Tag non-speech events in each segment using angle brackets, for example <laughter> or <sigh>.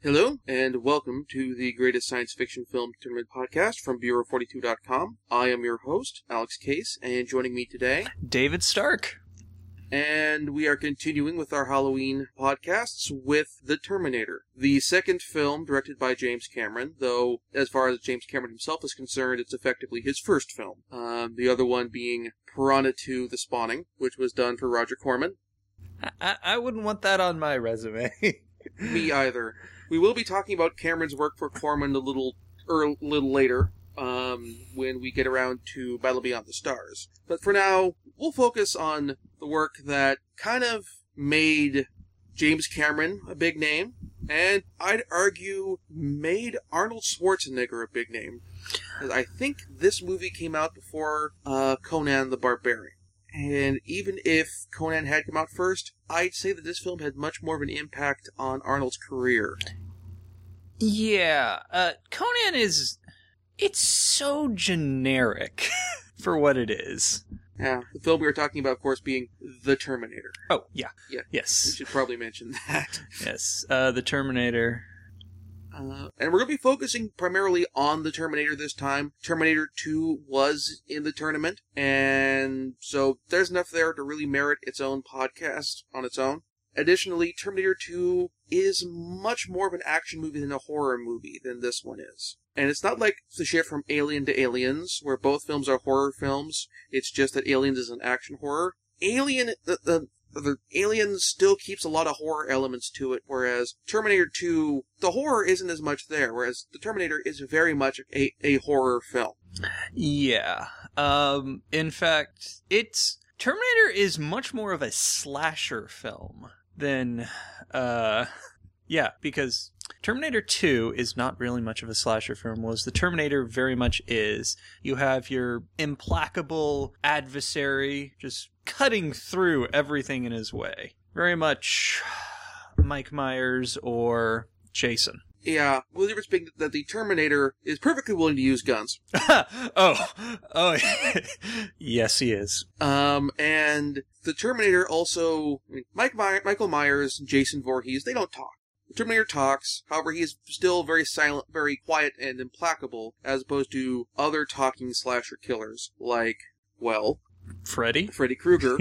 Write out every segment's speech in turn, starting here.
Hello, and welcome to the greatest science fiction film tournament podcast from Bureau42.com. I am your host, Alex Case, and joining me today, David Stark. and we are continuing with our Halloween podcasts with The Terminator, the second film directed by James Cameron, though, as far as James Cameron himself is concerned, it's effectively his first film. Um, the other one being Piranha 2 The Spawning, which was done for Roger Corman. I, I, I wouldn't want that on my resume. <laughs> Me either. We will be talking about Cameron's work for Corman a little er, little later, um, when we get around to Battle Beyond the Stars. But for now, we'll focus on the work that kind of made James Cameron a big name, and I'd argue made Arnold Schwarzenegger a big name. I think this movie came out before uh, Conan the Barbarian. And even if Conan had come out first, I'd say that this film had much more of an impact on Arnold's career. yeah, uh, Conan is. It's so generic <laughs> for what it is. Yeah, the film we were talking about, of course, being The Terminator. Oh, yeah. Yeah. Yes. We should probably mention that. Yes. Uh, the Terminator. Uh, and we're going to be focusing primarily on the Terminator this time. Terminator 2 was in the tournament, and so there's enough there to really merit its own podcast on its own. Additionally, Terminator 2 is much more of an action movie than a horror movie than this one is. And it's not like the shift from Alien to Aliens, where both films are horror films. It's just that Aliens is an action horror. Alien, the, the the Aliens still keeps a lot of horror elements to it, whereas Terminator 2, the horror isn't as much there, whereas the Terminator is very much a, a horror film. Yeah. Um, in fact, it's. Terminator is much more of a slasher film than. Uh, <laughs> yeah, because Terminator 2 is not really much of a slasher film, was the Terminator very much is. You have your implacable adversary just cutting through everything in his way. Very much Mike Myers or Jason. Yeah, well, the difference being that the Terminator is perfectly willing to use guns. <laughs> oh, oh, <laughs> yes, he is. Um, and the Terminator also, I mean, Mike My- Michael Myers, Jason Voorhees, they don't talk. The Terminator talks, however, he is still very silent, very quiet and implacable, as opposed to other talking slasher killers, like, well, Freddy? Freddy Krueger,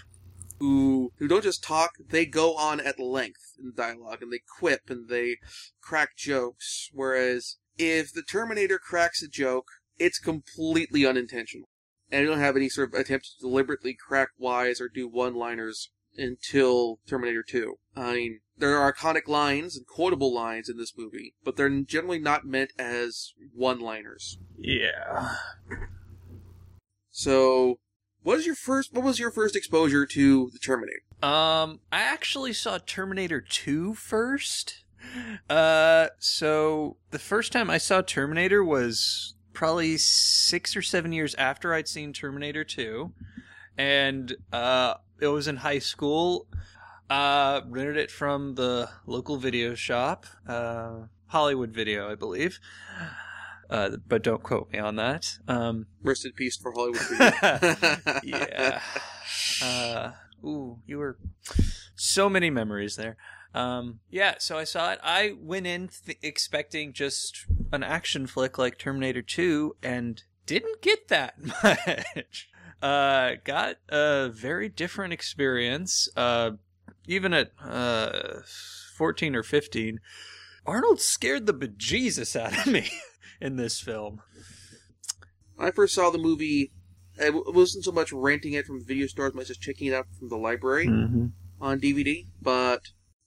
<laughs> who who don't just talk, they go on at length in dialogue and they quip and they crack jokes. Whereas if the Terminator cracks a joke, it's completely unintentional. And they don't have any sort of attempt to deliberately crack wise or do one liners until Terminator 2. I mean, there are iconic lines and quotable lines in this movie, but they're generally not meant as one liners. Yeah. So, what is your first? What was your first exposure to the Terminator? Um, I actually saw Terminator 2 first. Uh, so the first time I saw Terminator was probably six or seven years after I'd seen Terminator 2. And, uh, it was in high school. Uh, rented it from the local video shop, uh, Hollywood Video, I believe. Uh, but don't quote me on that. Um, Rest in peace for Hollywood. <laughs> <laughs> Yeah. Uh, ooh, you were so many memories there. Um, yeah, so I saw it. I went in th- expecting just an action flick like Terminator 2 and didn't get that <laughs> much. Uh, got a very different experience. Uh, even at, uh, 14 or 15, Arnold scared the bejesus out of me in this film. When I first saw the movie, I wasn't so much renting it from video stores, but just checking it out from the library Mm-hmm. on DVD. But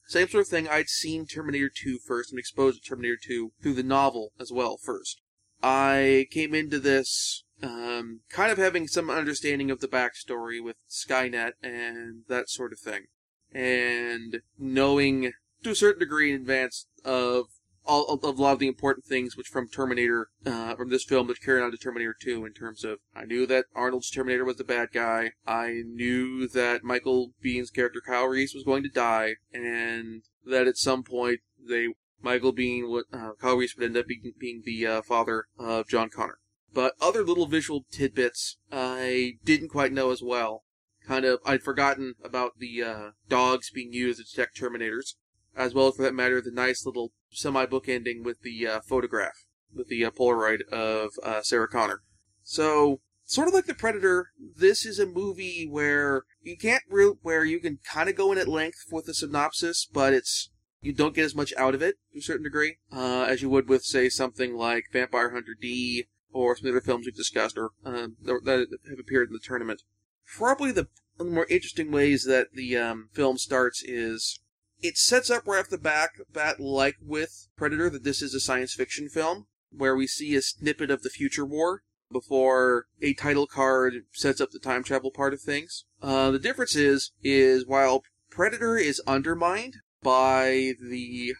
same sort of thing. I'd seen Terminator 2 first and exposed to Terminator 2 through the novel as well first. I came into this um, kind of having some understanding of the backstory with Skynet and that sort of thing, and knowing to a certain degree in advance of all of, a lot of the important things which from Terminator, uh, from this film that carried on to Terminator 2 in terms of, I knew that Arnold's Terminator was the bad guy. I knew that Michael Biehn's character Kyle Reese was going to die, and that at some point they, Michael Biehn would, uh, Kyle Reese would end up being, being the, uh, father of John Connor. But other little visual tidbits I didn't quite know as well. Kind of, I'd forgotten about the, uh, dogs being used to detect Terminators. as well as for that matter the nice little semi-book ending with the uh, photograph with the uh, Polaroid of uh, Sarah Connor. So sort of like the Predator, this is a movie where you can't real where you can kind of go in at length with the synopsis, but it's you don't get as much out of it to a certain degree uh, as you would with say something like Vampire Hunter D or some of the other films we've discussed or um, that have appeared in the tournament. Probably the one of the more interesting ways that the um, film starts is it sets up right off the back bat like with Predator that this is a science fiction film where we see a snippet of the future war before a title card sets up the time travel part of things. Uh, the difference is is while Predator is undermined by the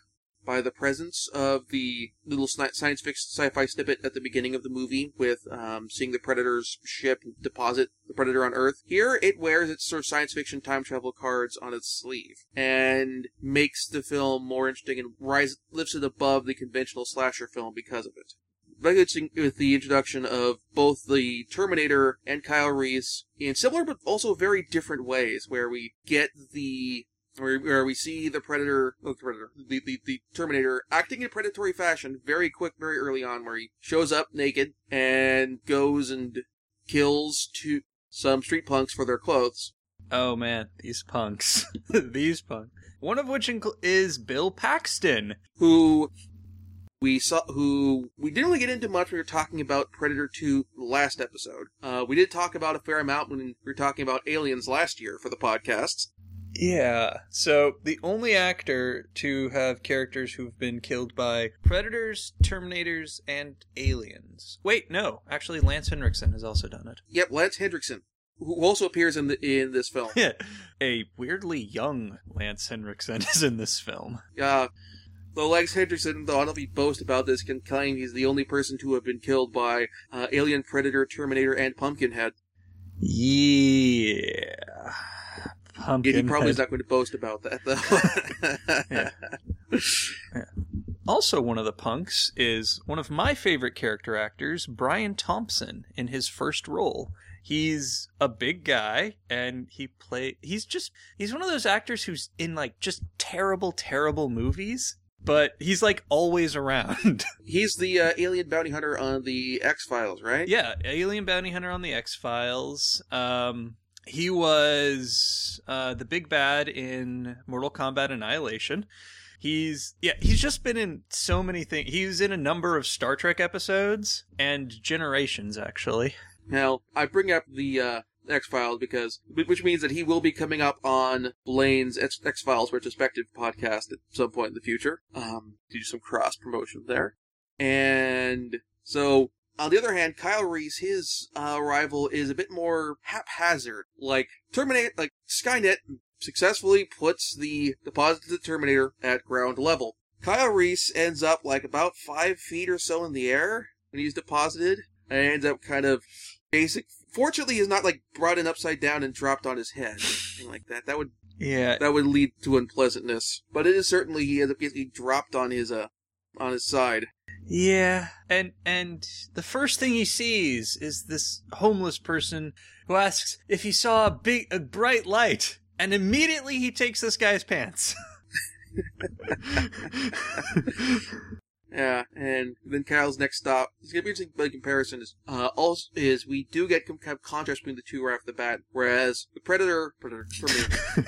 by the presence of the little science fiction sci-fi snippet at the beginning of the movie with um, seeing the Predator's ship deposit the Predator on Earth. Here, it wears its sort of science fiction time travel cards on its sleeve and makes the film more interesting and rise lifts it above the conventional slasher film because of it. With the introduction of both the Terminator and Kyle Reese in similar but also very different ways, where we get the where, where we see the predator, oh, the predator, the, the, the Terminator acting in predatory fashion very quick, very early on, where he shows up naked and goes and kills two some street punks for their clothes. Oh man, these punks, <laughs> these punks. One of which inc- is Bill Paxton, who we saw who we didn't really get into much when we were talking about Predator 2 last episode. Uh, we did talk about a fair amount when we were talking about Aliens last year for the podcasts. Yeah. So the only actor to have characters who've been killed by predators, terminators, and aliens. Wait, no. Actually, Lance Henriksen has also done it. Yep, Lance Henriksen, who also appears in the in this film. Yeah, <laughs> a weirdly young Lance Henriksen is in this film. Yeah. Though Lance Henriksen, though I don't know if he boasts about this, can claim he's the only person to have been killed by uh, Alien, Predator, Terminator, and Pumpkinhead. Yeah. Pumpkin. He probably is not going to boast about that, though. <laughs> yeah. yeah. Also, one of the punks is one of my favorite character actors, Brian Thompson, in his first role. He's a big guy, and he play. He's just he's one of those actors who's in like just terrible, terrible movies, but he's like always around. <laughs> he's the uh, alien bounty hunter on the X Files, right? Yeah, alien bounty hunter on the X Files. Um, he was uh, the big bad in Mortal Kombat Annihilation. He's yeah, he's just been in so many things. He was in a number of Star Trek episodes and Generations, actually. Now, I bring up the uh, X Files because, which means that he will be coming up on Blaine's X Files retrospective podcast at some point in the future. Um, do some cross promotion there, and so on the other hand, Kyle Reese, his uh, arrival is a bit more haphazard. Like Terminator, like Skynet successfully puts the deposit to the Terminator at ground level. Kyle Reese ends up like about five feet or so in the air when he's deposited, and ends up kind of basic. Fortunately, he's not like brought in upside down and dropped on his head, anything like that. That would yeah, that would lead to unpleasantness. But it is certainly he ends up getting dropped on his uh on his side. Yeah, and and the first thing he sees is this homeless person who asks if he saw a big a bright light, and immediately he takes this guy's pants. <laughs> <laughs> Yeah, and then Kyle's next stop. It's gonna be interesting by comparison. Is uh, also is we do get kind of contrast between the two right off the bat. Whereas the Predator, Predator, Terminator,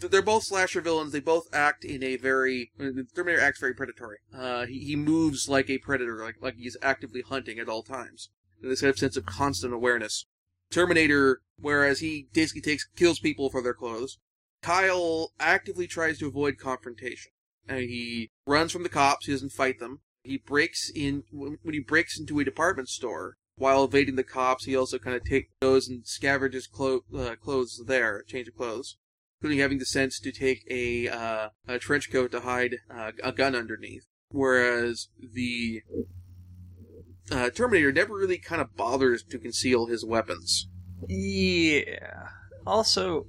<laughs> they're both slasher villains. They both act in a very the Terminator acts very predatory. Uh, he he moves like a predator, like like he's actively hunting at all times. And this kind of sense of constant awareness. Terminator, whereas he basically takes kills people for their clothes. Kyle actively tries to avoid confrontation. Uh, he runs from the cops. He doesn't fight them. He breaks in when he breaks into a department store while evading the cops. He also kind of takes goes and scavenges clo- uh, clothes there, change of clothes, including having the sense to take a uh, a trench coat to hide uh, a gun underneath. Whereas the uh, Terminator never really kind of bothers to conceal his weapons. Yeah. Also,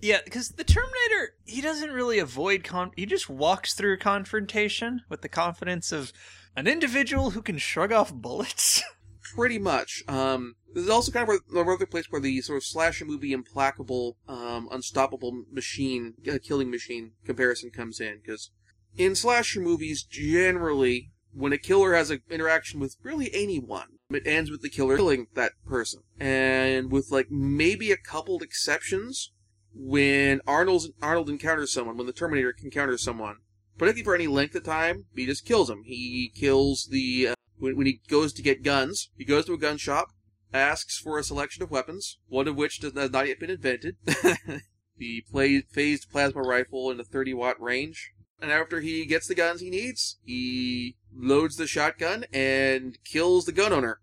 yeah, because the Terminator, he doesn't really avoid con. He just walks through confrontation with the confidence of an individual who can shrug off bullets. <laughs> pretty much. Um, this is also kind of another place where the sort of slasher movie implacable, um, unstoppable machine, uh, killing machine comparison comes in. Because in slasher movies, generally, when a killer has an interaction with really anyone, it ends with the killer killing that person. And with like maybe a couple exceptions, when Arnold's, Arnold encounters someone, when the Terminator encounters someone, particularly for any length of time, he just kills him. He kills the, uh, when, when he goes to get guns, he goes to a gun shop, asks for a selection of weapons, one of which does, has not yet been invented. <laughs> the play, phased plasma rifle in a 30 watt range. And after he gets the guns he needs, he loads the shotgun and kills the gun owner.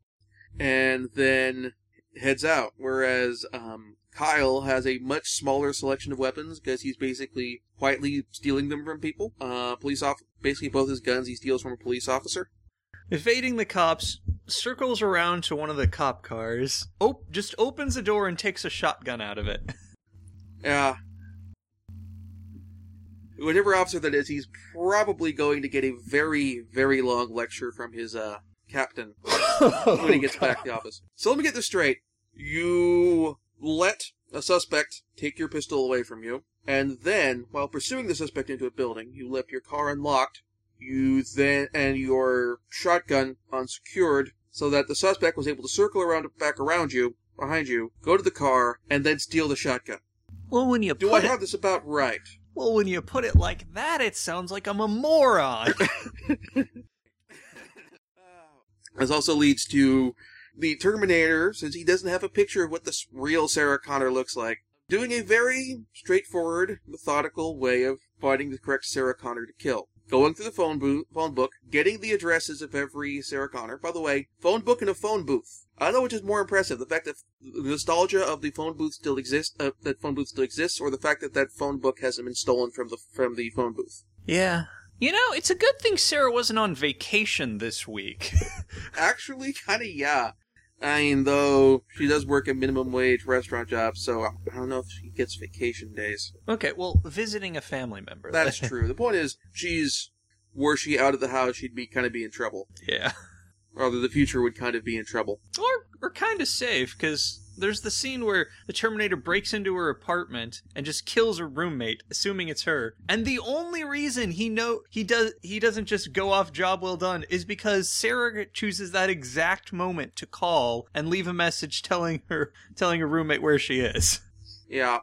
And then heads out. Whereas, um, Kyle has a much smaller selection of weapons because he's basically quietly stealing them from people. Uh, police off, basically both his guns he steals from a police officer. Evading the cops, circles around to one of the cop cars, op- just opens the door and takes a shotgun out of it. <laughs> Yeah. Whatever officer that is, he's probably going to get a very, very long lecture from his uh, captain <laughs> when he gets back to the office. So let me get this straight. You let a suspect take your pistol away from you, and then, while pursuing the suspect into a building, you left your car unlocked, you then, and your shotgun unsecured, so that the suspect was able to circle around back around you, behind you, go to the car, and then steal the shotgun. Well, when you Do I it, have this about right? well, when you put it like that, it sounds like I'm a moron. <laughs> This also leads to the Terminator, since he doesn't have a picture of what the real Sarah Connor looks like, doing a very straightforward, methodical way of finding the correct Sarah Connor to kill. Going through the phone booth, phone book, getting the addresses of every Sarah Connor. By the way, phone book and a phone booth. I don't know which is more impressive: the fact that the nostalgia of the phone booth still exists, uh, that phone booth still exists, or the fact that that phone book hasn't been stolen from the from the phone booth. yeah. You know, it's a good thing Sarah wasn't on vacation this week. <laughs> Actually, kind of, yeah. I mean, though she does work a minimum wage restaurant job, so I don't know if she gets vacation days. okay, well, visiting a family member. That's true. The point is, she's were she out of the house, she'd be kind of be in trouble. yeah. Or the future would kind of be in trouble. Or, or kind of safe, because there's the scene where the Terminator breaks into her apartment and just kills her roommate, assuming it's her. And the only reason he know he does he doesn't just go off job well done is because Sarah chooses that exact moment to call and leave a message telling her telling her roommate where she is. Yeah.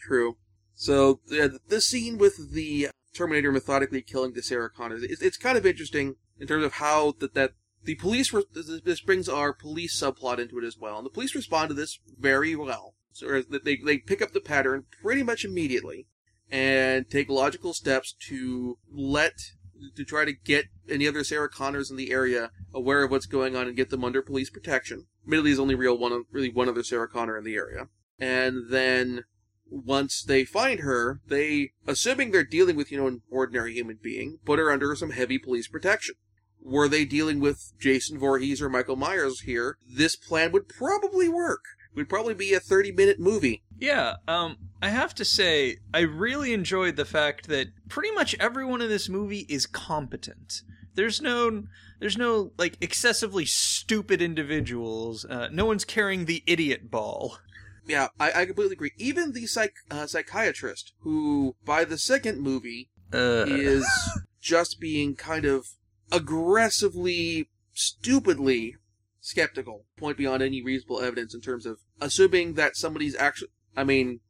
True. So yeah, this scene with the Terminator methodically killing the Sarah Connors, it's, it's kind of interesting in terms of how that that the police re- this- brings our police subplot into it as well, and the police respond to this very well. So they they pick up the pattern pretty much immediately and take logical steps to let to try to get any other Sarah Connors in the area aware of what's going on and get them under police protection. Admittedly, there's only real one really one other Sarah Connor in the area, and then once they find her, they, assuming they're dealing with, you know, an ordinary human being, put her under some heavy police protection. Were they dealing with Jason Voorhees or Michael Myers here, this plan would probably work. It would probably be a 30 minute movie. Yeah, um, I have to say, I really enjoyed the fact that pretty much everyone in this movie is competent. There's no, there's no like excessively stupid individuals. Uh, no one's carrying the idiot ball. Yeah, I, I completely agree. Even the psych, uh, psychiatrist, who by the second movie Uh, is <laughs> just being kind of aggressively, stupidly skeptical, point beyond any reasonable evidence in terms of assuming that somebody's actually, I mean,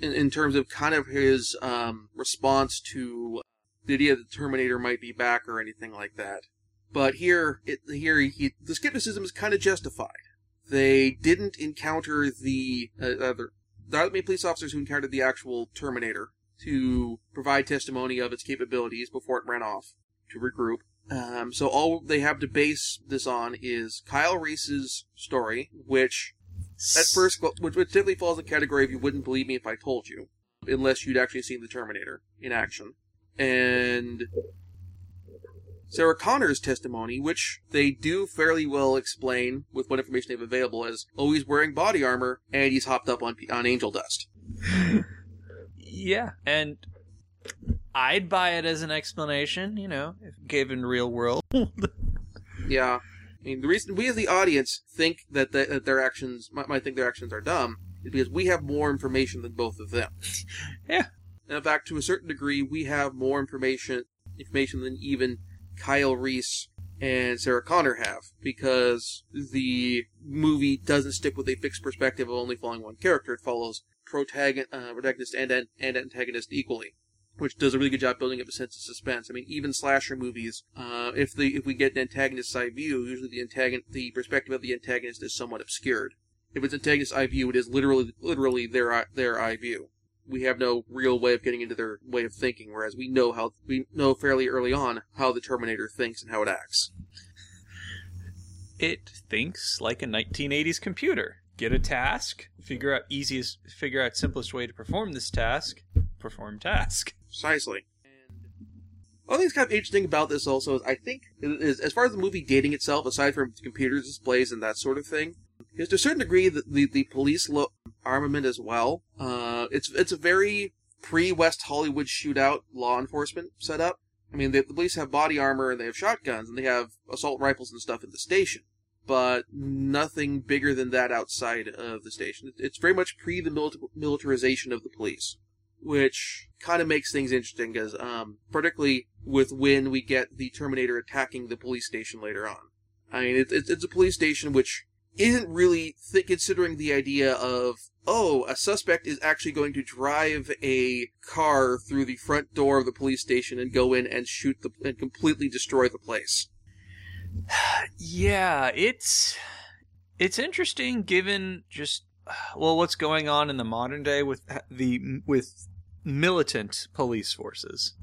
in, in terms of kind of his um, response to the idea that Terminator might be back or anything like that. But here, it, here, he, the skepticism is kind of justified. They didn't encounter the uh, other, the police officers who encountered the actual Terminator to provide testimony of its capabilities before it ran off to regroup. Um, so all they have to base this on is Kyle Reese's story, which at first, which, which typically falls in the category of you wouldn't believe me if I told you, unless you'd actually seen the Terminator in action, and Sarah Connor's testimony, which they do fairly well explain with what information they have available as, oh, he's wearing body armor and he's hopped up on on angel dust. <laughs> yeah, and I'd buy it as an explanation, you know, if given real world. <laughs> Yeah. I mean, the reason we as the audience think that, the, that their actions might, might think their actions are dumb is because we have more information than both of them. <laughs> Yeah. And in fact, to a certain degree, we have more information information than even Kyle Reese and Sarah Connor have because the movie doesn't stick with a fixed perspective of only following one character. It follows protagonist, uh, protagonist and, and antagonist equally, which does a really good job building up a sense of suspense. I mean, even slasher movies, uh, if the if we get an antagonist's eye view, usually the antagonist, the perspective of the antagonist is somewhat obscured. If it's antagonist's eye view, it is literally literally their their eye view. We have no real way of getting into their way of thinking, whereas we know how we know fairly early on how the Terminator thinks and how it acts. It thinks like a 1980s computer. Get a task, figure out easiest, figure out simplest way to perform this task, perform task. Precisely. One thing that's kind of interesting about this also is I think is as far as the movie dating itself, aside from computers displays and that sort of thing, is to a certain degree the the, the police lo- armament as well. Uh, it's it's a very pre West Hollywood shootout law enforcement setup. I mean, the, the police have body armor and they have shotguns and they have assault rifles and stuff in the station, but nothing bigger than that outside of the station. It's very much pre the milita- militarization of the police, which kind of makes things interesting because, um, particularly with when we get the Terminator attacking the police station later on. I mean, it's it's a police station which isn't really th- considering the idea of oh a suspect is actually going to drive a car through the front door of the police station and go in and shoot the and completely destroy the place <sighs> Yeah, it's it's interesting given just <sighs> well what's going on in the modern day with the with militant police forces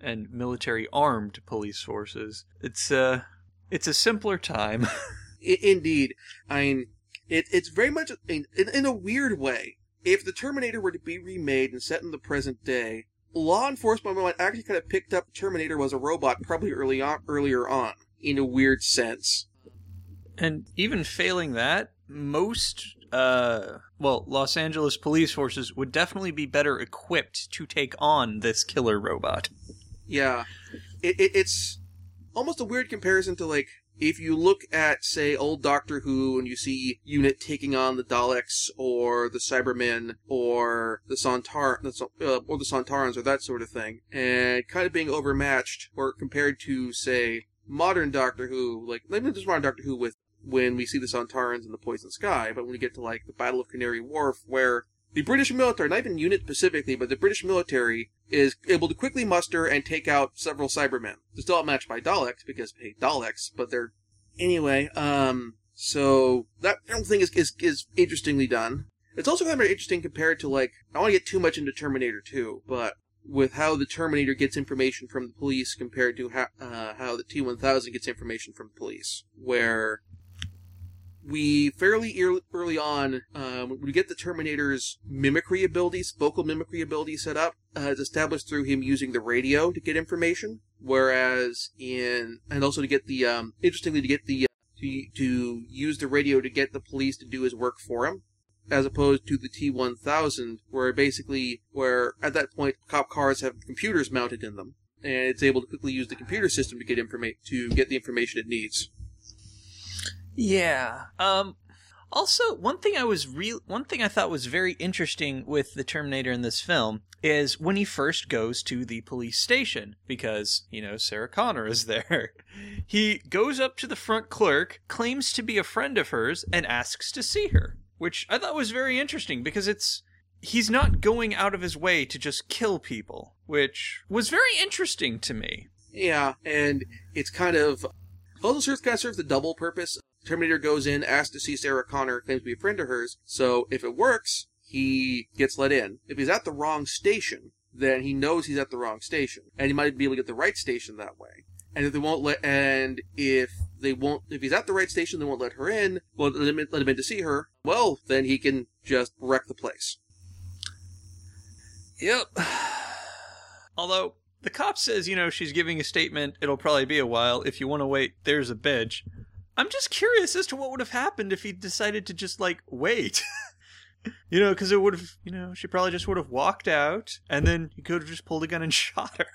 and military armed police forces. It's uh it's a simpler time. <laughs> Indeed i mean it, it's very much in, in, in a weird way if the terminator were to be remade and set in the present day law enforcement might actually kind of picked up terminator was a robot probably early on earlier on in a weird sense and even failing that, most uh well, Los Angeles police forces would definitely be better equipped to take on this killer robot. Yeah, it, it, it's almost a weird comparison to like if you look at say old Doctor Who and you see Unit taking on the Daleks or the Cybermen or the Sontar uh, or the Sontarans or that sort of thing, and kind of being overmatched or compared to say modern Doctor Who, like not just modern Doctor Who with when we see the Sontarans in the Poison Sky, but when we get to like the Battle of Canary Wharf, where the British military, not even unit specifically, but the British military is able to quickly muster and take out several Cybermen. They're still outmatched by Daleks because hey, Daleks, but they're anyway. Um, so that I don't think is is, is interestingly done. It's also kind of interesting compared to like I don't want to get too much into Terminator 2, but with how the Terminator gets information from the police compared to how, uh, how the T1000 gets information from the police, where we fairly early on, um, we get the Terminator's mimicry abilities, vocal mimicry ability set up, uh, established through him using the radio to get information. Whereas in, and also to get the, um, interestingly, to get the, uh, to, to use the radio to get the police to do his work for him. As opposed to the T1000, where basically, where at that point, cop cars have computers mounted in them, and it's able to quickly use the computer system to get information to get the information it needs. Yeah. Um also one thing I was real one thing I thought was very interesting with the Terminator in this film is when he first goes to the police station because, you know, Sarah Connor is there. <laughs> He goes up to the front clerk, claims to be a friend of hers and asks to see her, which I thought was very interesting because it's he's not going out of his way to just kill people, which was very interesting to me. Yeah, and it's kind of also serves kind of serves the double purpose. Terminator goes in, asks to see Sarah Connor, claims to be a friend of hers. So if it works, he gets let in. If he's at the wrong station, then he knows he's at the wrong station, and he might be able to get the right station that way. And if they won't let, and if they won't, if he's at the right station, they won't let her in. Well, let him, let him in to see her. Well, then he can just wreck the place. Yep. Although the cop says, you know, she's giving a statement. It'll probably be a while. If you want to wait, there's a bench. I'm just curious as to what would have happened if he decided to just like wait. <laughs> you know, because it would have, you know, she probably just would have walked out, and then he could have just pulled a gun and <laughs> shot her.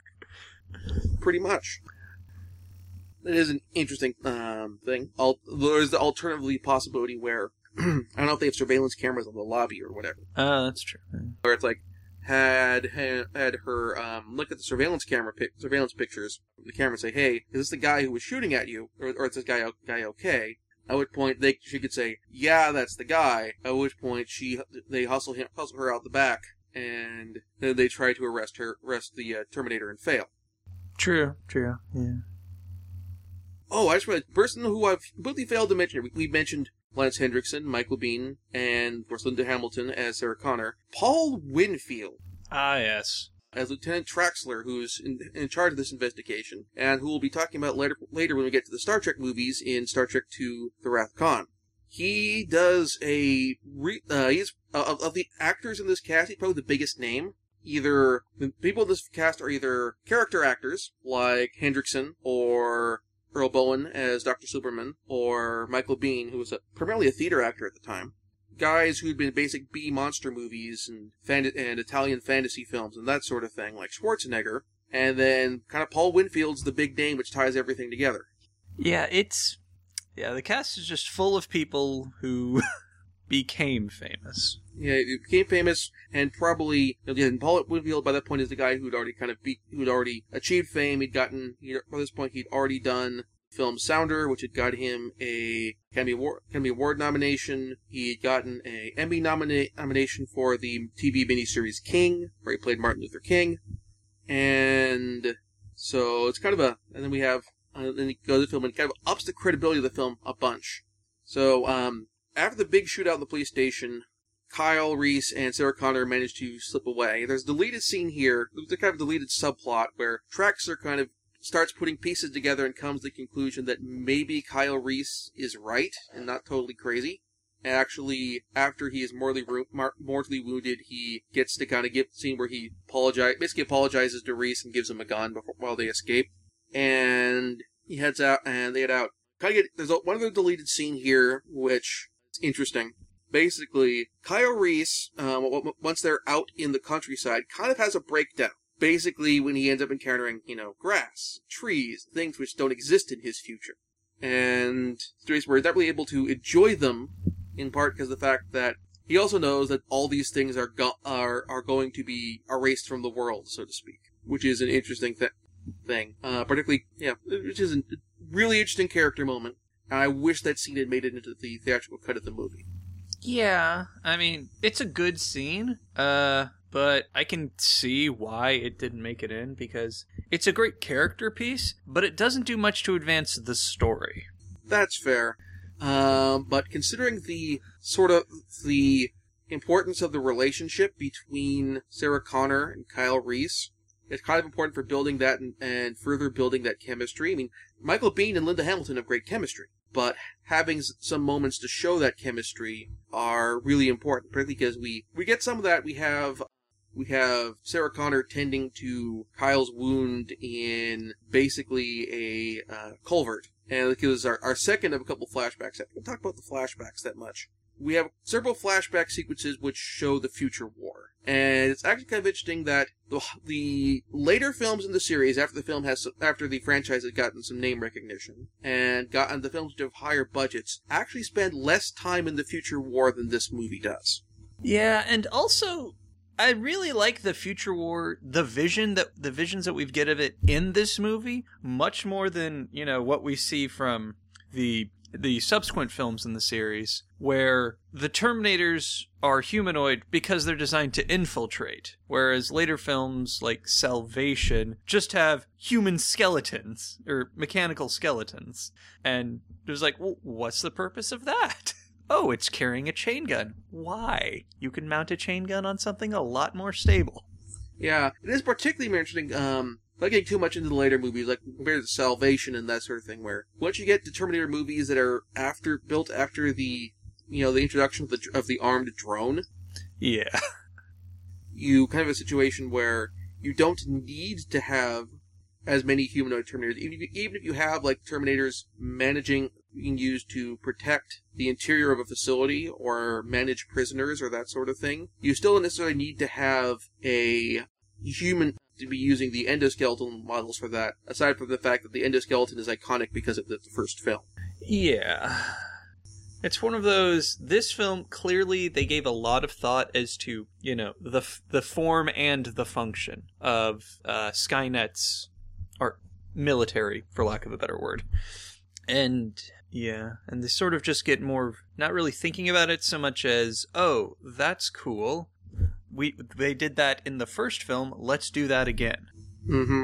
Pretty much. that is an interesting um, thing. Al- there's the alternatively possibility where <clears throat> I don't know if they have surveillance cameras on the lobby or whatever, Uh, that's true. where it's like had had, had her um, look at the surveillance camera pic- surveillance pictures, the camera and say, "Hey, is this the guy who was shooting at you, or, or is this guy guy okay?" At which point they she could say, "Yeah, that's the guy." At which point she they hustle him hustle her out the back, and then they try to arrest her arrest the uh, Terminator and fail. True, true. Yeah. Oh, I just realized the person who I've completely failed to mention. We, we mentioned Lance Henriksen, Michael Biehn, and of course Linda Hamilton as Sarah Connor. Paul Winfield Ah, yes. as Lieutenant Traxler, who's in, in charge of this investigation, and who we'll be talking about later later when we get to the Star Trek movies in Star Trek II: The Wrath of Khan. He does a re, uh, he's uh, of, of the actors in this cast, he's probably the biggest name. Either the people in this cast are either character actors like Henriksen or Earl Boen as Dr. Silberman, or Michael Biehn, who was a, primarily a theater actor at the time. Guys who'd been basic B monster movies and fan- and Italian fantasy films and that sort of thing, like Schwarzenegger. And then kind of Paul Winfield's the big name which ties everything together. Yeah, it's yeah. The cast is just full of people who <laughs> became famous. Yeah, he became famous and probably again Paul Winfield by that point is the guy who'd already kind of be who'd already achieved fame. He'd gotten he, by this point he'd already done film Sounder, which had got him a Academy Award, Academy Award nomination. He'd gotten a Emmy nomina- nomination for the TV miniseries King, where he played Martin Luther King, and so it's kind of a and then we have uh, then he goes to the film and kind of ups the credibility of the film a bunch. So um, after the big shootout in the police station, Kyle Reese and Sarah Connor manage to slip away. There's a deleted scene here. A kind of deleted subplot where Traxler kind of starts putting pieces together and comes to the conclusion that maybe Kyle Reese is right and not totally crazy. And actually, after he is mortally mortally wounded, he gets to kind of get the scene where he apologize, basically apologizes to Reese and gives him a gun before, while they escape. And he heads out, and they head out. Kind of get there's a, one other deleted scene here, which is interesting basically, Kyle Reese, w- once they're out in the countryside, kind of has a breakdown. Basically, when he ends up encountering, you know, grass, trees, things which don't exist in his future. And he's not really able to enjoy them, in part because of the fact that he also knows that all these things are go- are are going to be erased from the world, so to speak, which is an interesting th- thing. Uh, particularly, yeah, which is a really interesting character moment. And I wish that scene had made it into the theatrical cut of the movie. Yeah, I mean, it's a good scene, uh, but I can see why it didn't make it in because it's a great character piece, but it doesn't do much to advance the story. That's fair. Um, but considering the sort of the importance of the relationship between Sarah Connor and Kyle Reese, it's kind of important for building that and, and further building that chemistry. I mean, Michael Biehn and Linda Hamilton have great chemistry, but having some moments to show that chemistry are really important, particularly because we we get some of that. We have we have Sarah Connor tending to Kyle's wound in basically a uh, culvert. And it was our, our second of a couple flashbacks. I don't talk about the flashbacks that much. We have several flashback sequences which show the future war. And it's actually kind of interesting that the, the later films in the series, after the film has, after the franchise has gotten some name recognition, and gotten the films to have higher budgets, actually spend less time in the future war than this movie does. Yeah, and also I really like the future war, the vision that the visions that we've get of it in this movie, much more than you know what we see from the the subsequent films in the series, where the Terminators are humanoid because they're designed to infiltrate, whereas later films like Salvation just have human skeletons or mechanical skeletons, and it was like, well, what's the purpose of that? <laughs> Oh, it's carrying a chain gun. Why? You can mount a chain gun on something a lot more stable. Yeah, it is particularly interesting. Um, not getting too much into the later movies, like compared to Salvation and that sort of thing, where once you get to Terminator movies that are after built after the you know the introduction of the of the armed drone, Yeah. <laughs> you kind of have a situation where you don't need to have as many humanoid Terminators. Even if you, even if you have like Terminators managing being used to protect the interior of a facility or manage prisoners or that sort of thing, you still don't necessarily need to have a human to be using the endoskeleton models for that, aside from the fact that the endoskeleton is iconic because of the first film. Yeah. It's one of those. This film clearly they gave a lot of thought as to you know the the form and the function of uh, Skynet's or military, for lack of a better word, and yeah, and they sort of just get more not really thinking about it so much as oh that's cool. We they did that in the first film. Let's do that again. Mm-hmm.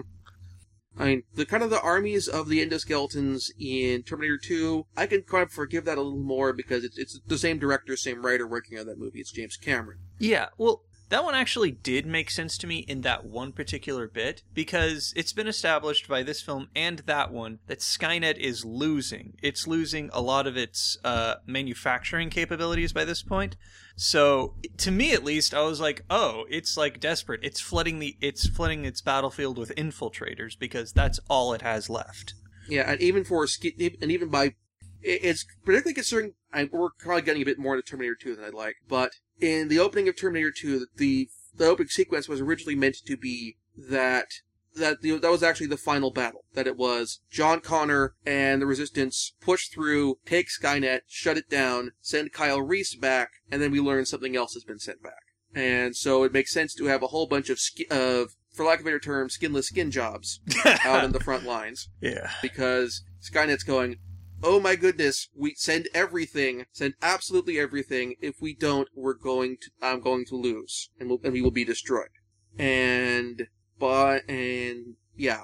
I mean, the kind of the armies of the endoskeletons in Terminator 2, I can kind of forgive that a little more because it's, it's the same director, same writer working on that movie. It's James Cameron. Yeah, well, that one actually did make sense to me in that one particular bit because it's been established by this film and that one that Skynet is losing. It's losing a lot of its uh, manufacturing capabilities by this point. So to me, at least, I was like, "Oh, it's like desperate. It's flooding the. It's flooding its battlefield with infiltrators because that's all it has left." Yeah, and even for and even by, it's particularly concerning. I, we're probably getting a bit more into Terminator 2 than I'd like, but in the opening of Terminator 2, the the opening sequence was originally meant to be that that the, that was actually the final battle. That it was John Connor and the Resistance push through, take Skynet, shut it down, send Kyle Reese back, and then we learn something else has been sent back. And so it makes sense to have a whole bunch of ski- of for lack of a better term, skinless skin jobs <laughs> out in the front lines. Yeah. Because Skynet's going, oh my goodness, we send everything, send absolutely everything. If we don't, we're going to, I'm going to lose, and, we'll, and we will be destroyed. And but and yeah.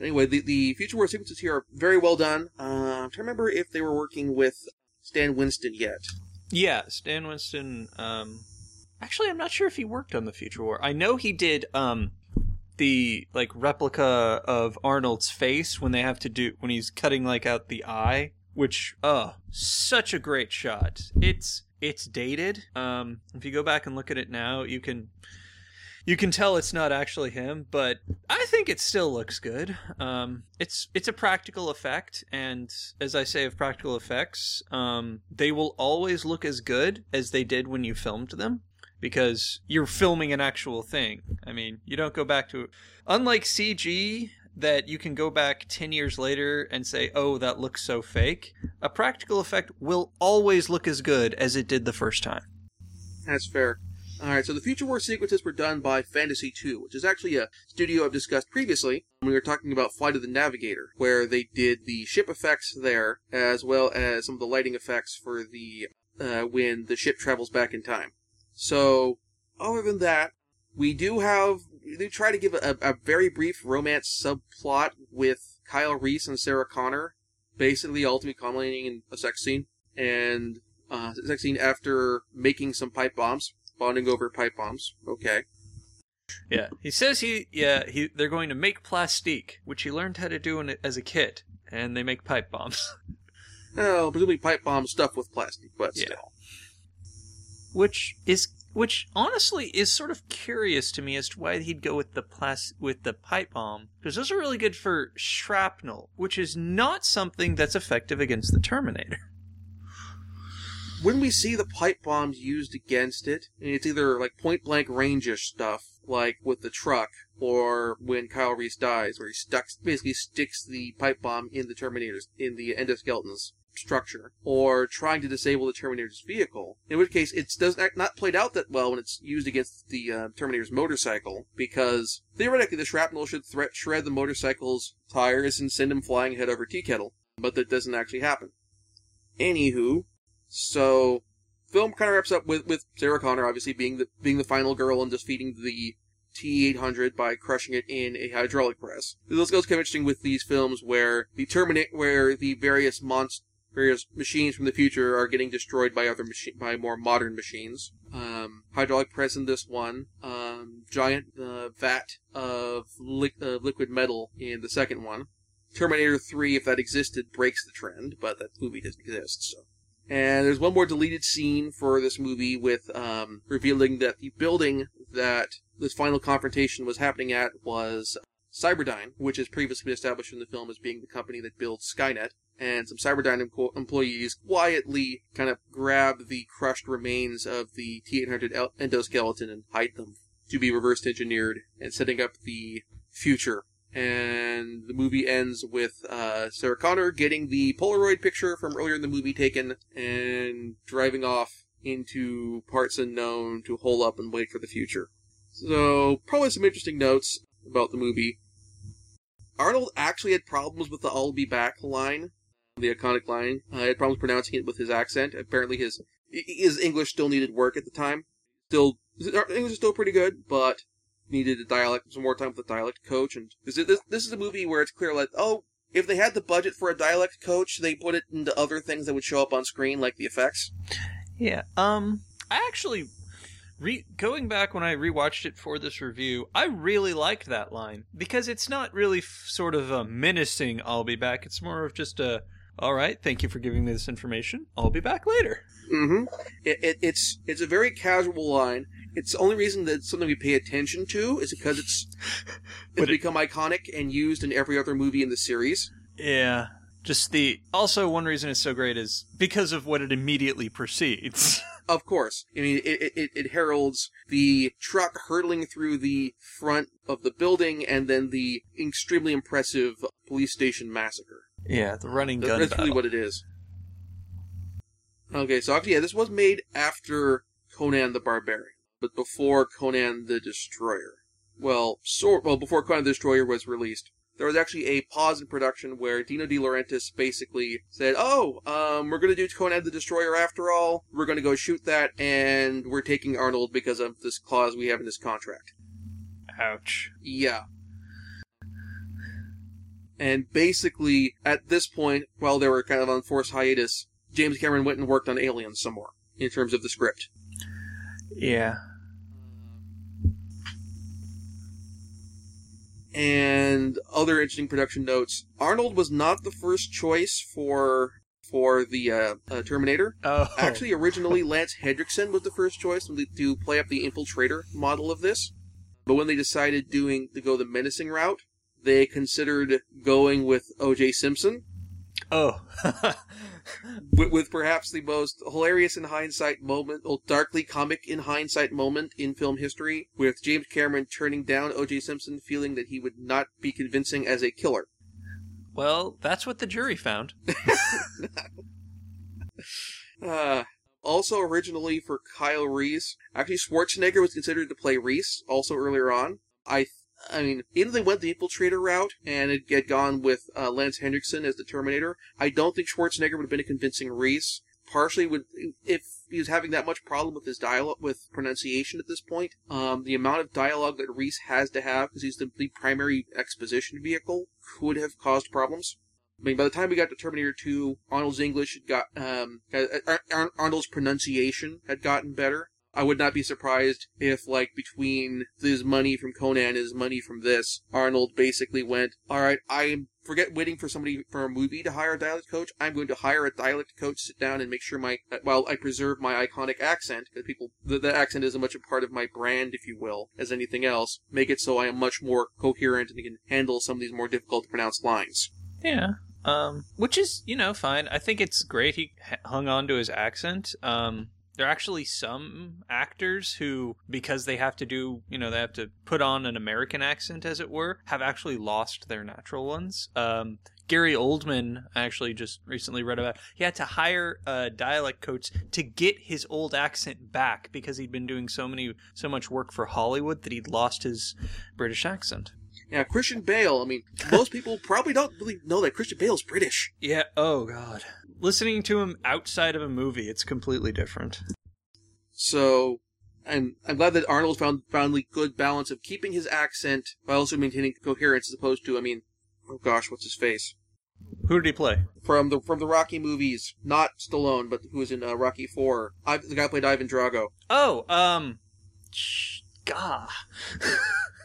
Anyway, the the future war sequences here are very well done. Uh, I'm trying to remember if they were working with Stan Winston yet. Yeah, Stan Winston. Um, actually, I'm not sure if he worked on the future war. I know he did. Um, the like replica of Arnold's face when they have to do when he's cutting like out the eye, which uh such a great shot. It's it's dated. Um, if you go back and look at it now, you can you can tell it's not actually him, but I think it still looks good. Um, it's it's a practical effect, and as I say of practical effects, um, they will always look as good as they did when you filmed them because you're filming an actual thing. I mean, you don't go back to unlike CG that you can go back 10 years later and say, "Oh, that looks so fake." A practical effect will always look as good as it did the first time. That's fair. Alright, so the Future War sequences were done by Fantasy 2, which is actually a studio I've discussed previously when we were talking about Flight of the Navigator, where they did the ship effects there, as well as some of the lighting effects for the, uh, when the ship travels back in time. So, other than that, we do have, we try to give a, a very brief romance subplot with Kyle Reese and Sarah Connor, basically ultimately culminating in a sex scene, and, uh, sex scene after making some pipe bombs bonding over pipe bombs. Okay. Yeah, he says he yeah he they're going to make plastique, which he learned how to do in, as a kid, and they make pipe bombs. <laughs> well, presumably pipe bomb stuff with plastic, but yeah. still. Which is which honestly is sort of curious to me as to why he'd go with the plas- with the pipe bomb because those are really good for shrapnel, which is not something that's effective against the Terminator. When we see the pipe bombs used against it, it's either like point blank range-ish stuff, like with the truck, or when Kyle Reese dies, where he stucks, basically sticks the pipe bomb in the Terminator's, in the endoskeleton's structure, or trying to disable the Terminator's vehicle. In which case, it does not, played out that well when it's used against the uh, Terminator's motorcycle, because theoretically the shrapnel should shred the motorcycle's tires and send him flying head over tea kettle, but that doesn't actually happen. Anywho, so, film kind of wraps up with, with Sarah Connor obviously being the being the final girl and defeating the T800 by crushing it in a hydraulic press. This goes kind of interesting with these films where the Terminate, where the various monst- various machines from the future are getting destroyed by other machi- by more modern machines. Um, hydraulic press in this one, um, giant uh, vat of li- uh, liquid metal in the second one. Terminator 3, if that existed, breaks the trend, but that movie doesn't exist, so. And there's one more deleted scene for this movie with um, revealing that the building that this final confrontation was happening at was Cyberdyne, which has previously been established in the film as being the company that builds Skynet. And some Cyberdyne em- employees quietly kind of grab the crushed remains of the T-800 endoskeleton and hide them to be reverse engineered and setting up the future. And the movie ends with uh, Sarah Connor getting the Polaroid picture from earlier in the movie taken and driving off into parts unknown to hole up and wait for the future. So, probably some interesting notes about the movie. Arnold actually had problems with the I'll be back line, the iconic line. Uh, he had problems pronouncing it with his accent. Apparently his his English still needed work at the time. Still, English is still pretty good, but needed a dialect, some more time with the dialect coach. And this, this, this is a movie where it's clear, like, oh, if they had the budget for a dialect coach, they put it into other things that would show up on screen, like the effects. Yeah. Um, I actually re- going back when I rewatched it for this review, I really liked that line because it's not really f- sort of a menacing "I'll be back." It's more of just a "All right, thank you for giving me this information. I'll be back later." Mm-hmm. It, it, it's it's a very casual line. It's the only reason that it's something we pay attention to is because it's <laughs> it's it- become iconic and used in every other movie in the series. Yeah. Just the also one reason it's so great is because of what it immediately precedes. <laughs> Of course. I mean, it, it, it heralds the truck hurtling through the front of the building and then the extremely impressive police station massacre. Yeah, the running gun That's battle. really what it is. Okay, so actually, yeah, this was made after Conan the Barbarian, but before Conan the Destroyer. Well, sort well before Conan the Destroyer was released. There was actually a pause in production where Dino De Laurentiis basically said, "Oh, um, we're going to do Conan the Destroyer after all. We're going to go shoot that, and we're taking Arnold because of this clause we have in this contract." Ouch. Yeah. And basically, at this point, while they were kind of on forced hiatus, James Cameron went and worked on Aliens some more, in terms of the script. Yeah. And other interesting production notes. Arnold was not the first choice for for the uh, uh, Terminator. Oh. Actually, originally Lance Henriksen was the first choice to to play up the infiltrator model of this. But when they decided doing to go the menacing route, they considered going with O.J. Simpson, Oh. <laughs> with, with perhaps the most hilarious in hindsight moment, or darkly comic in hindsight moment in film history, with James Cameron turning down O.J. Simpson, feeling that he would not be convincing as a killer. well, that's what the jury found. <laughs> <laughs> Uh, also, originally for Kyle Reese, actually Schwarzenegger was considered to play Reese. Also earlier on, I, I mean, if they went the Infiltrator route and had had gone with uh, Lance Henriksen as the Terminator, I don't think Schwarzenegger would have been a convincing Reese. Partially, would if he was having that much problem with his dialogue with pronunciation at this point, um, the amount of dialogue that Reese has to have because he's the, the primary exposition vehicle could have caused problems. I mean, by the time we got to Terminator 2, Arnold's English had got, um, uh, Ar- Arnold's pronunciation had gotten better. I would not be surprised if, like, between his money from Conan and his money from this, Arnold basically went, alright, I forget waiting for somebody for a movie to hire a dialect coach. I'm going to hire a dialect coach, sit down and make sure my, while I preserve my iconic accent, because people, the, the accent is as much a part of my brand, if you will, as anything else, make it so I am much more coherent and can handle some of these more difficult to pronounce lines. Yeah. Um, which is, you know, fine. I think it's great he hung on to his accent. Um, there are actually some actors who, because they have to do, you know, they have to put on an American accent, as it were, have actually lost their natural ones. Um, Gary Oldman, I actually just recently read about, he had to hire a dialect coach to get his old accent back because he'd been doing so many, so much work for Hollywood that he'd lost his British accent. Yeah, Christian Bale. I mean, most people probably don't really know that Christian Bale's British. Yeah. Oh God. Listening to him outside of a movie, it's completely different. So, I'm I'm glad that Arnold found found the good balance of keeping his accent while also maintaining coherence, as opposed to, I mean, oh gosh, what's his face Who did he play? from the from the Rocky movies? Not Stallone, but who was in uh, Rocky Four? I, the guy played Ivan Drago. Oh, um, sh- gah. <laughs>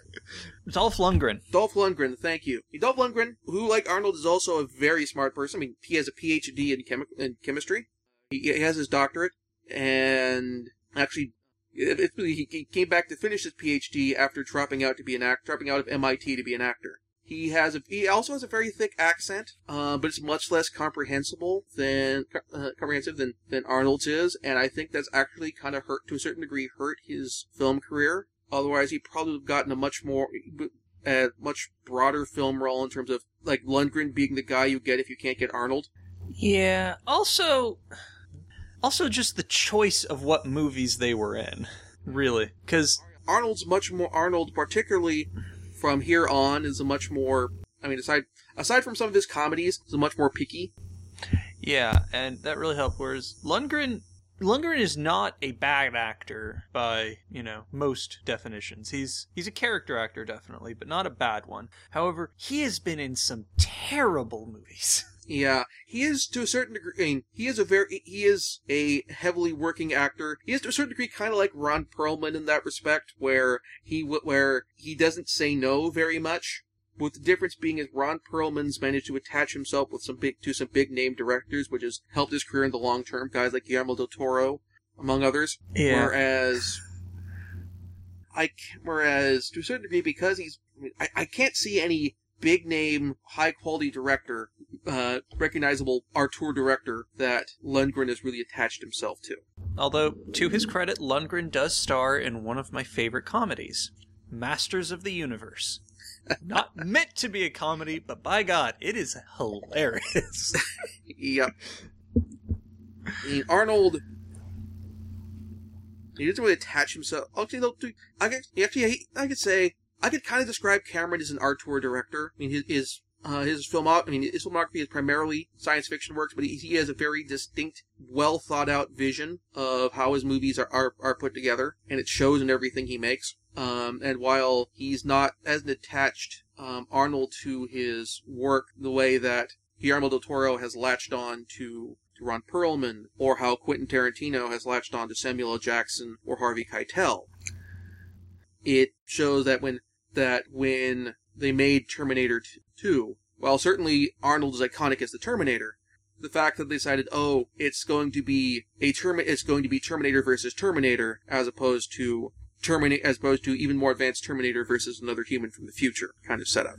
Dolph Lundgren. Dolph Lundgren, thank you. Dolph Lundgren, who like Arnold is also a very smart person. I mean, he has a PhD in, chemi- in chemistry. He, he has his doctorate, and actually, it, it, he, he came back to finish his PhD after dropping out to be an act, dropping out of MIT to be an actor. He has a, he also has a very thick accent, uh, but it's much less comprehensible than uh, comprehensive than than Arnold's is, and I think that's actually kind of hurt to a certain degree hurt his film career. Otherwise, he probably would have gotten a much more, a much broader film role in terms of like Lundgren being the guy you get if you can't get Arnold. Yeah. Also, also just the choice of what movies they were in, really, because Arnold's much more Arnold, particularly from here on, is a much more. I mean, aside aside from some of his comedies, is a much more picky. yeah, and that really helped. Whereas Lundgren. Lundgren is not a bad actor by, you know, most definitions. He's he's a character actor definitely, but not a bad one. However, he has been in some terrible movies. <laughs> Yeah, he is to a certain degree. I mean, he is a very he is a heavily working actor. He is to a certain degree kind of like Ron Perlman in that respect, where he where he doesn't say no very much. With the difference being is Ron Perlman's managed to attach himself with some big to some big name directors, which has helped his career in the long term. Guys like Guillermo del Toro, among others. Yeah. Whereas, I whereas to a certain degree because he's I, mean, I, I can't see any big name, high quality director, uh, recognizable auteur director that Lundgren has really attached himself to. Although, to his credit, Lundgren does star in one of my favorite comedies, Masters of the Universe. Not meant to be a comedy, but by God, it is hilarious. <laughs> Yep. Arnold. He doesn't really attach himself. Actually, no, I could actually I could say I could kind of describe Cameron as an auteur director. I mean, his his uh, his film I mean, his filmography is primarily science fiction works, but he, he has a very distinct, well thought out vision of how his movies are, are, are put together, and it shows in everything he makes. Um, and while he's not as attached um, Arnold to his work the way that Guillermo del Toro has latched on to, to Ron Perlman, or how Quentin Tarantino has latched on to Samuel L. Jackson or Harvey Keitel, it shows that when that when they made Terminator 2, while certainly Arnold is iconic as the Terminator, the fact that they decided, oh, it's going to be a term, it's going to be Terminator versus Terminator, as opposed to Terminator, as opposed to even more advanced Terminator versus another human from the future kind of setup.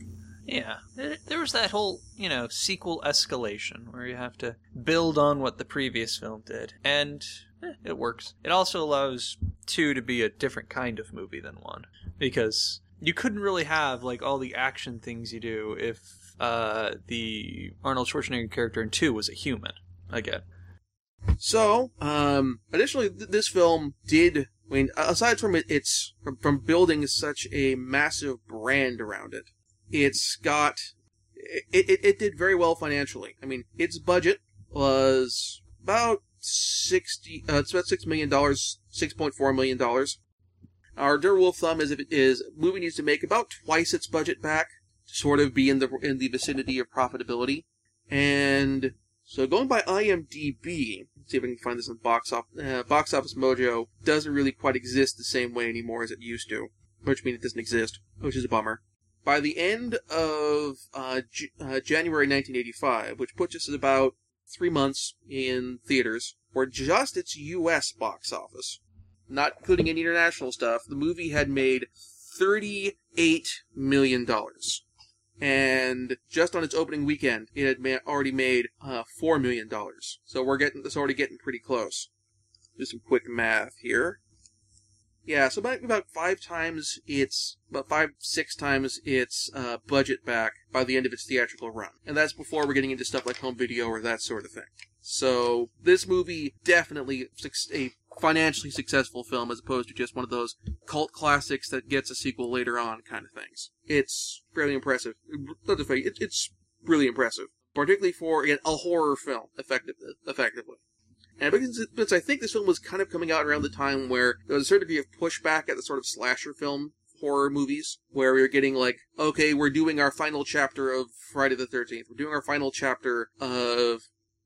yeah, there, was that whole, you know, sequel escalation where you have to build on what the previous film did, and eh, it works. It also allows two to be a different kind of movie than one, because you couldn't really have like all the action things you do if uh, the Arnold Schwarzenegger character in two was a human. Again, So, um, additionally, th- this film did. I mean, aside from it, it's from, building such a massive brand around it, it's got. It, it, it did very well financially. I mean, its budget was about sixty. Uh, it's about six million dollars, six point four million dollars. Our dear rule of thumb is if it is movie needs to make about twice its budget back to sort of be in the in the vicinity of profitability. And so going by IMDb, see if I can find this on Box Office. Uh, Box Office Mojo doesn't really quite exist the same way anymore as it used to, which means it doesn't exist, which is a bummer. By the end of uh, uh, January 1985, which puts us at about three months in theaters, for just its U.S. box office, not including any international stuff, the movie had made $38 million. And just on its opening weekend, it had ma- already made uh, $4 million. So we're getting, it's already getting pretty close. Do some quick math here. Yeah, so about, about five times its, about five, six times its uh, budget back by the end of its theatrical run. And that's before we're getting into stuff like home video or that sort of thing. So this movie definitely a financially successful film as opposed to just one of those cult classics that gets a sequel later on kind of things. It's fairly impressive. To say, it, it's really impressive, particularly for again, a horror film, effective, effectively. And because I think this film was kind of coming out around the time where there was a certain degree of pushback at the sort of slasher film horror movies, where we were getting like, okay, we're doing our final chapter of Friday the 13th. We're doing our final chapter of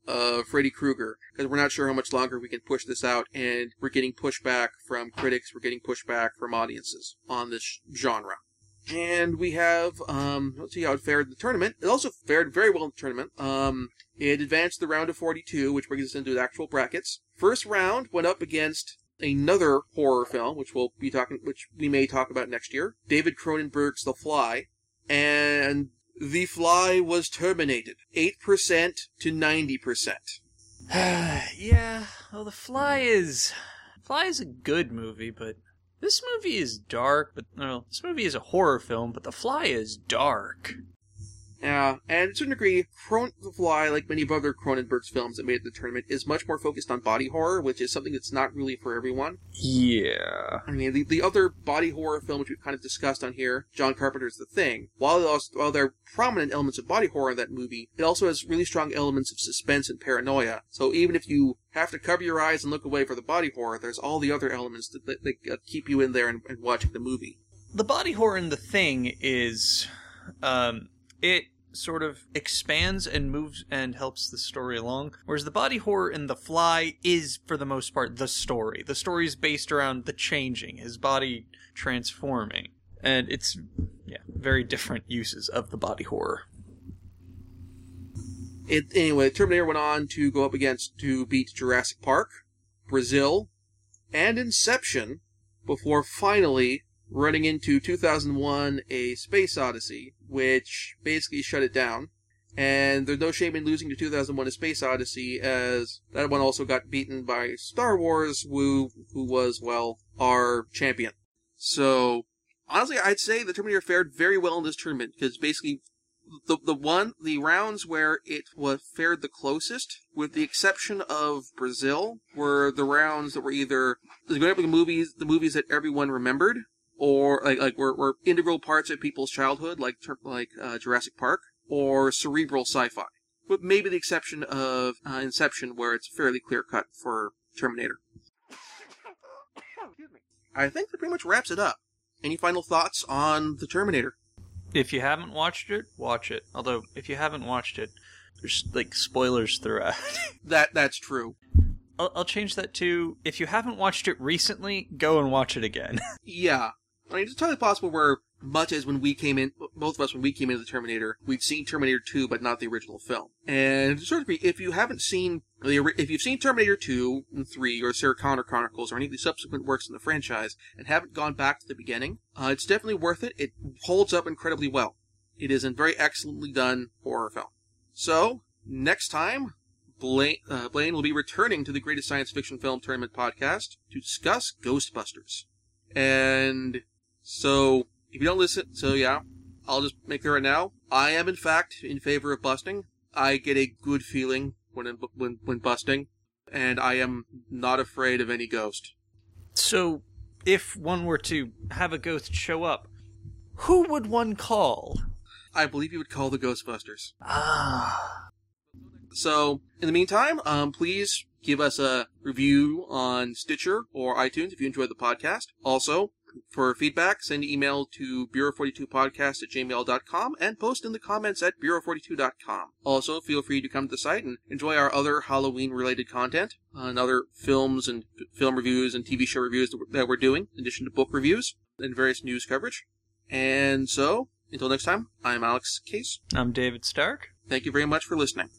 uh, Freddy Krueger because we're not sure how much longer we can push this out, and we're getting pushback from critics, we're getting pushback from audiences on this genre. And we have, um, let's see how it fared in the tournament. It also fared very well in the tournament. Um, it advanced the round of 42, which brings us into the actual brackets. First round went up against another horror film, which we'll be talking, which we may talk about next year. David Cronenberg's The Fly. And The Fly was terminated. 8% to 90%. <sighs> yeah. Well, The Fly is Fly is a good movie, but This movie is dark, but this movie is a horror film, but The Fly is dark. Yeah, and to a certain degree, Cron- The Fly, like many of other Cronenberg's films that made it to the tournament, is much more focused on body horror, which is something that's not really for everyone. Yeah. I mean, the, the other body horror film which we've kind of discussed on here, John Carpenter's The Thing, while, also, while there are prominent elements of body horror in that movie, it also has really strong elements of suspense and paranoia. So even if you have to cover your eyes and look away for the body horror, there's all the other elements that, that, that uh, keep you in there and, and watching the movie. The body horror in The Thing is, um, it sort of expands and moves and helps the story along, whereas the body horror in The Fly is, for the most part, the story. The story is based around the changing, his body transforming. And it's, yeah, very different uses of the body horror. It, anyway, Terminator went on to go up against to beat Jurassic Park, Brazil, and Inception before finally running into 2001 A Space Odyssey, which basically shut it down. And there's no shame in losing to 2001 A Space Odyssey, as that one also got beaten by Star Wars, who, who was, well, our champion. So, honestly, I'd say the Terminator fared very well in this tournament, because basically the the one the rounds where it was fared the closest, with the exception of Brazil, were the rounds that were either the movies the movies that everyone remembered, or like like were, were integral parts of people's childhood, like like uh, Jurassic Park, or cerebral sci-fi, with maybe the exception of uh, Inception, where it's fairly clear cut for Terminator. I think that pretty much wraps it up. Any final thoughts on the Terminator? If you haven't watched it, watch it. Although, if you haven't watched it, there's like spoilers throughout. <laughs> That that's true. I'll, I'll change that to if you haven't watched it recently, go and watch it again. <laughs> Yeah. I mean, it's entirely possible where, much as when we came in, both of us, when we came into the Terminator, we'd seen Terminator 2, but not the original film. And to if you haven't seen, the, if you've seen Terminator 2 and 3, or Sarah Connor Chronicles, or any of the subsequent works in the franchise, and haven't gone back to the beginning, uh, it's definitely worth it. It holds up incredibly well. It is a very excellently done horror film. So, next time, Blaine, uh, Blaine will be returning to the Greatest Science Fiction Film Tournament podcast to discuss Ghostbusters. And so, if you don't listen, so yeah, I'll just make clear right now. I am in fact in favor of busting. I get a good feeling when when when busting, and I am not afraid of any ghost. so, if one were to have a ghost show up, who would one call? I believe you would call the Ghostbusters. Ah. So, in the meantime, um, please give us a review on Stitcher or iTunes if you enjoyed the podcast. Also, for feedback, send an email to bureau42podcast at gmail.com and post in the comments at bureau42.com. Also, feel free to come to the site and enjoy our other Halloween related content and other films and f- film reviews and TV show reviews that we're doing, in addition to book reviews and various news coverage. And so, until next time, I'm Alex Case. I'm David Stark. Thank you very much for listening.